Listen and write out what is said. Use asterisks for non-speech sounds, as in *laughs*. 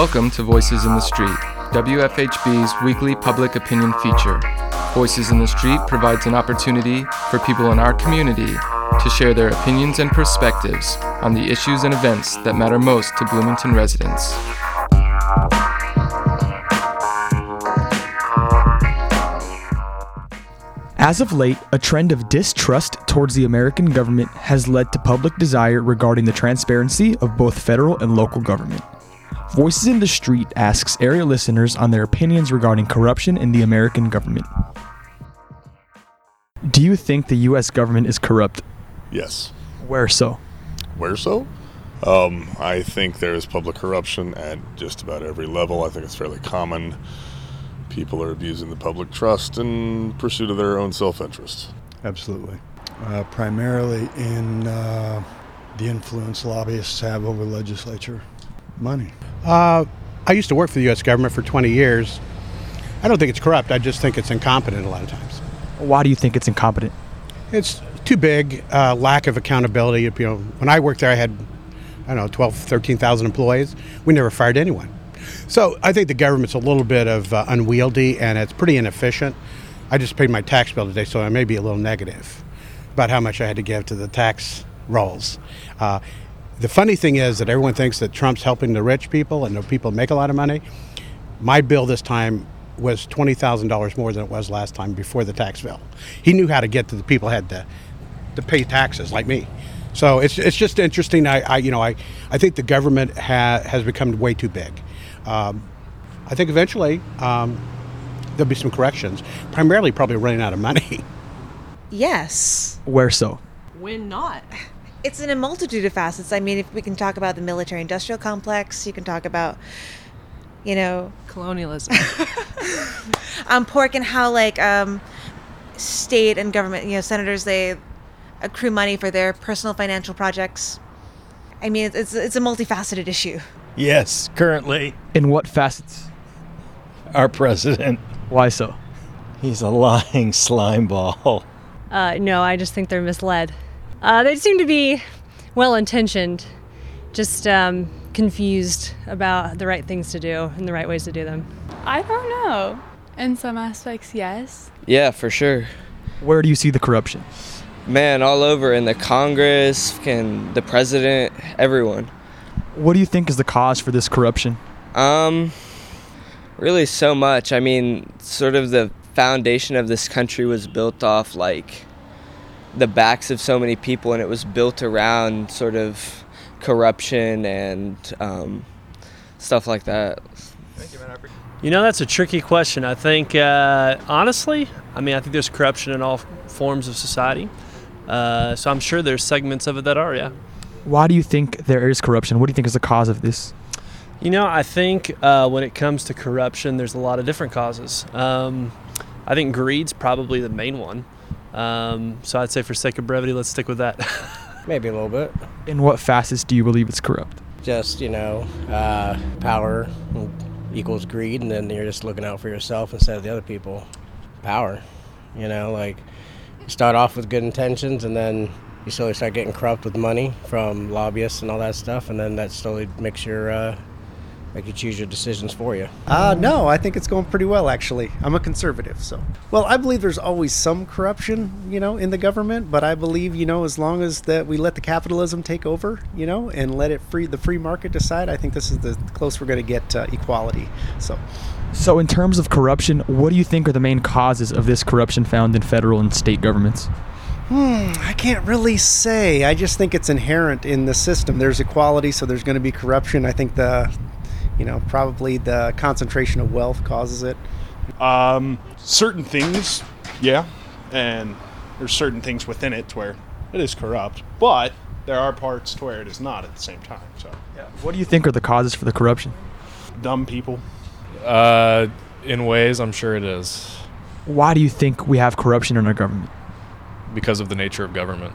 Welcome to Voices in the Street, WFHB's weekly public opinion feature. Voices in the Street provides an opportunity for people in our community to share their opinions and perspectives on the issues and events that matter most to Bloomington residents. As of late, a trend of distrust towards the American government has led to public desire regarding the transparency of both federal and local government. Voices in the Street asks area listeners on their opinions regarding corruption in the American government. Do you think the U.S. government is corrupt? Yes. Where so? Where so? Um, I think there is public corruption at just about every level. I think it's fairly common. People are abusing the public trust in pursuit of their own self interest. Absolutely. Uh, primarily in uh, the influence lobbyists have over the legislature. Money. Uh, I used to work for the U.S. government for 20 years. I don't think it's corrupt. I just think it's incompetent a lot of times. Why do you think it's incompetent? It's too big, uh, lack of accountability. You know, when I worked there, I had, I don't know, 12, 13,000 employees. We never fired anyone. So I think the government's a little bit of uh, unwieldy and it's pretty inefficient. I just paid my tax bill today, so I may be a little negative about how much I had to give to the tax rolls. Uh, the funny thing is that everyone thinks that Trump's helping the rich people and the people make a lot of money. My bill this time was twenty thousand dollars more than it was last time before the tax bill. He knew how to get to the people who had to to pay taxes like me. So it's, it's just interesting. I, I you know I, I think the government ha, has become way too big. Um, I think eventually um, there'll be some corrections. Primarily, probably running out of money. *laughs* Yes. Where so? When not? It's in a multitude of facets. I mean, if we can talk about the military industrial complex, you can talk about, you know, Colonialism. *laughs* um, pork and how, like, um, state and government, you know, senators, they accrue money for their personal financial projects. I mean, it's, it's, it's a multifaceted issue. Yes, currently, In what facets? our president. Why so? He's a lying *laughs* slime ball. Uh, no, I just think they're misled. Uh, they seem to be well intentioned, just um, confused about the right things to do and the right ways to do them. I don't know. In some aspects, yes. Yeah, for sure. Where do you see the corruption? Man, all over in the Congress, can the president, everyone. What do you think is the cause for this corruption? Um, really so much. I mean, sort of the foundation of this country was built off like the backs of so many people, and it was built around sort of corruption and um, stuff like that. Thank You know, that's a tricky question. I think, uh, honestly, I mean, I think there's corruption in all forms of society. Uh, so I'm sure there's segments of it that are, yeah. Why do you think there is corruption? What do you think is the cause of this? You know, I think uh, when it comes to corruption, there's a lot of different causes. Um, I think greed's probably the main one. Um, so I'd say, for sake of brevity, let's stick with that. *laughs* Maybe a little bit. In what facets do you believe it's corrupt? Just, you know, uh, power equals greed, and then you're just looking out for yourself instead of the other people. Power. You know, like you start off with good intentions, and then you slowly start getting corrupt with money from lobbyists and all that stuff, and then that slowly makes your uh, make you choose your decisions for you. Uh, no, I think it's going pretty well, actually. I'm a conservative, so. Well, I believe there's always some corruption, you know, in the government, but I believe, you know, as long as that we let the capitalism take over, you know, and let it free the free market decide, I think this is the close we're going to get uh, equality. So. So, in terms of corruption, what do you think are the main causes of this corruption found in federal and state governments? Hmm, I can't really say. I just think it's inherent in the system. There's equality, so there's going to be corruption. I think the you know, probably the concentration of wealth causes it. Um, certain things, yeah, and there's certain things within it to where it is corrupt, but there are parts to where it is not at the same time. So, yeah. What do you think are the causes for the corruption? Dumb people. Uh, in ways, I'm sure it is. Why do you think we have corruption in our government? Because of the nature of government.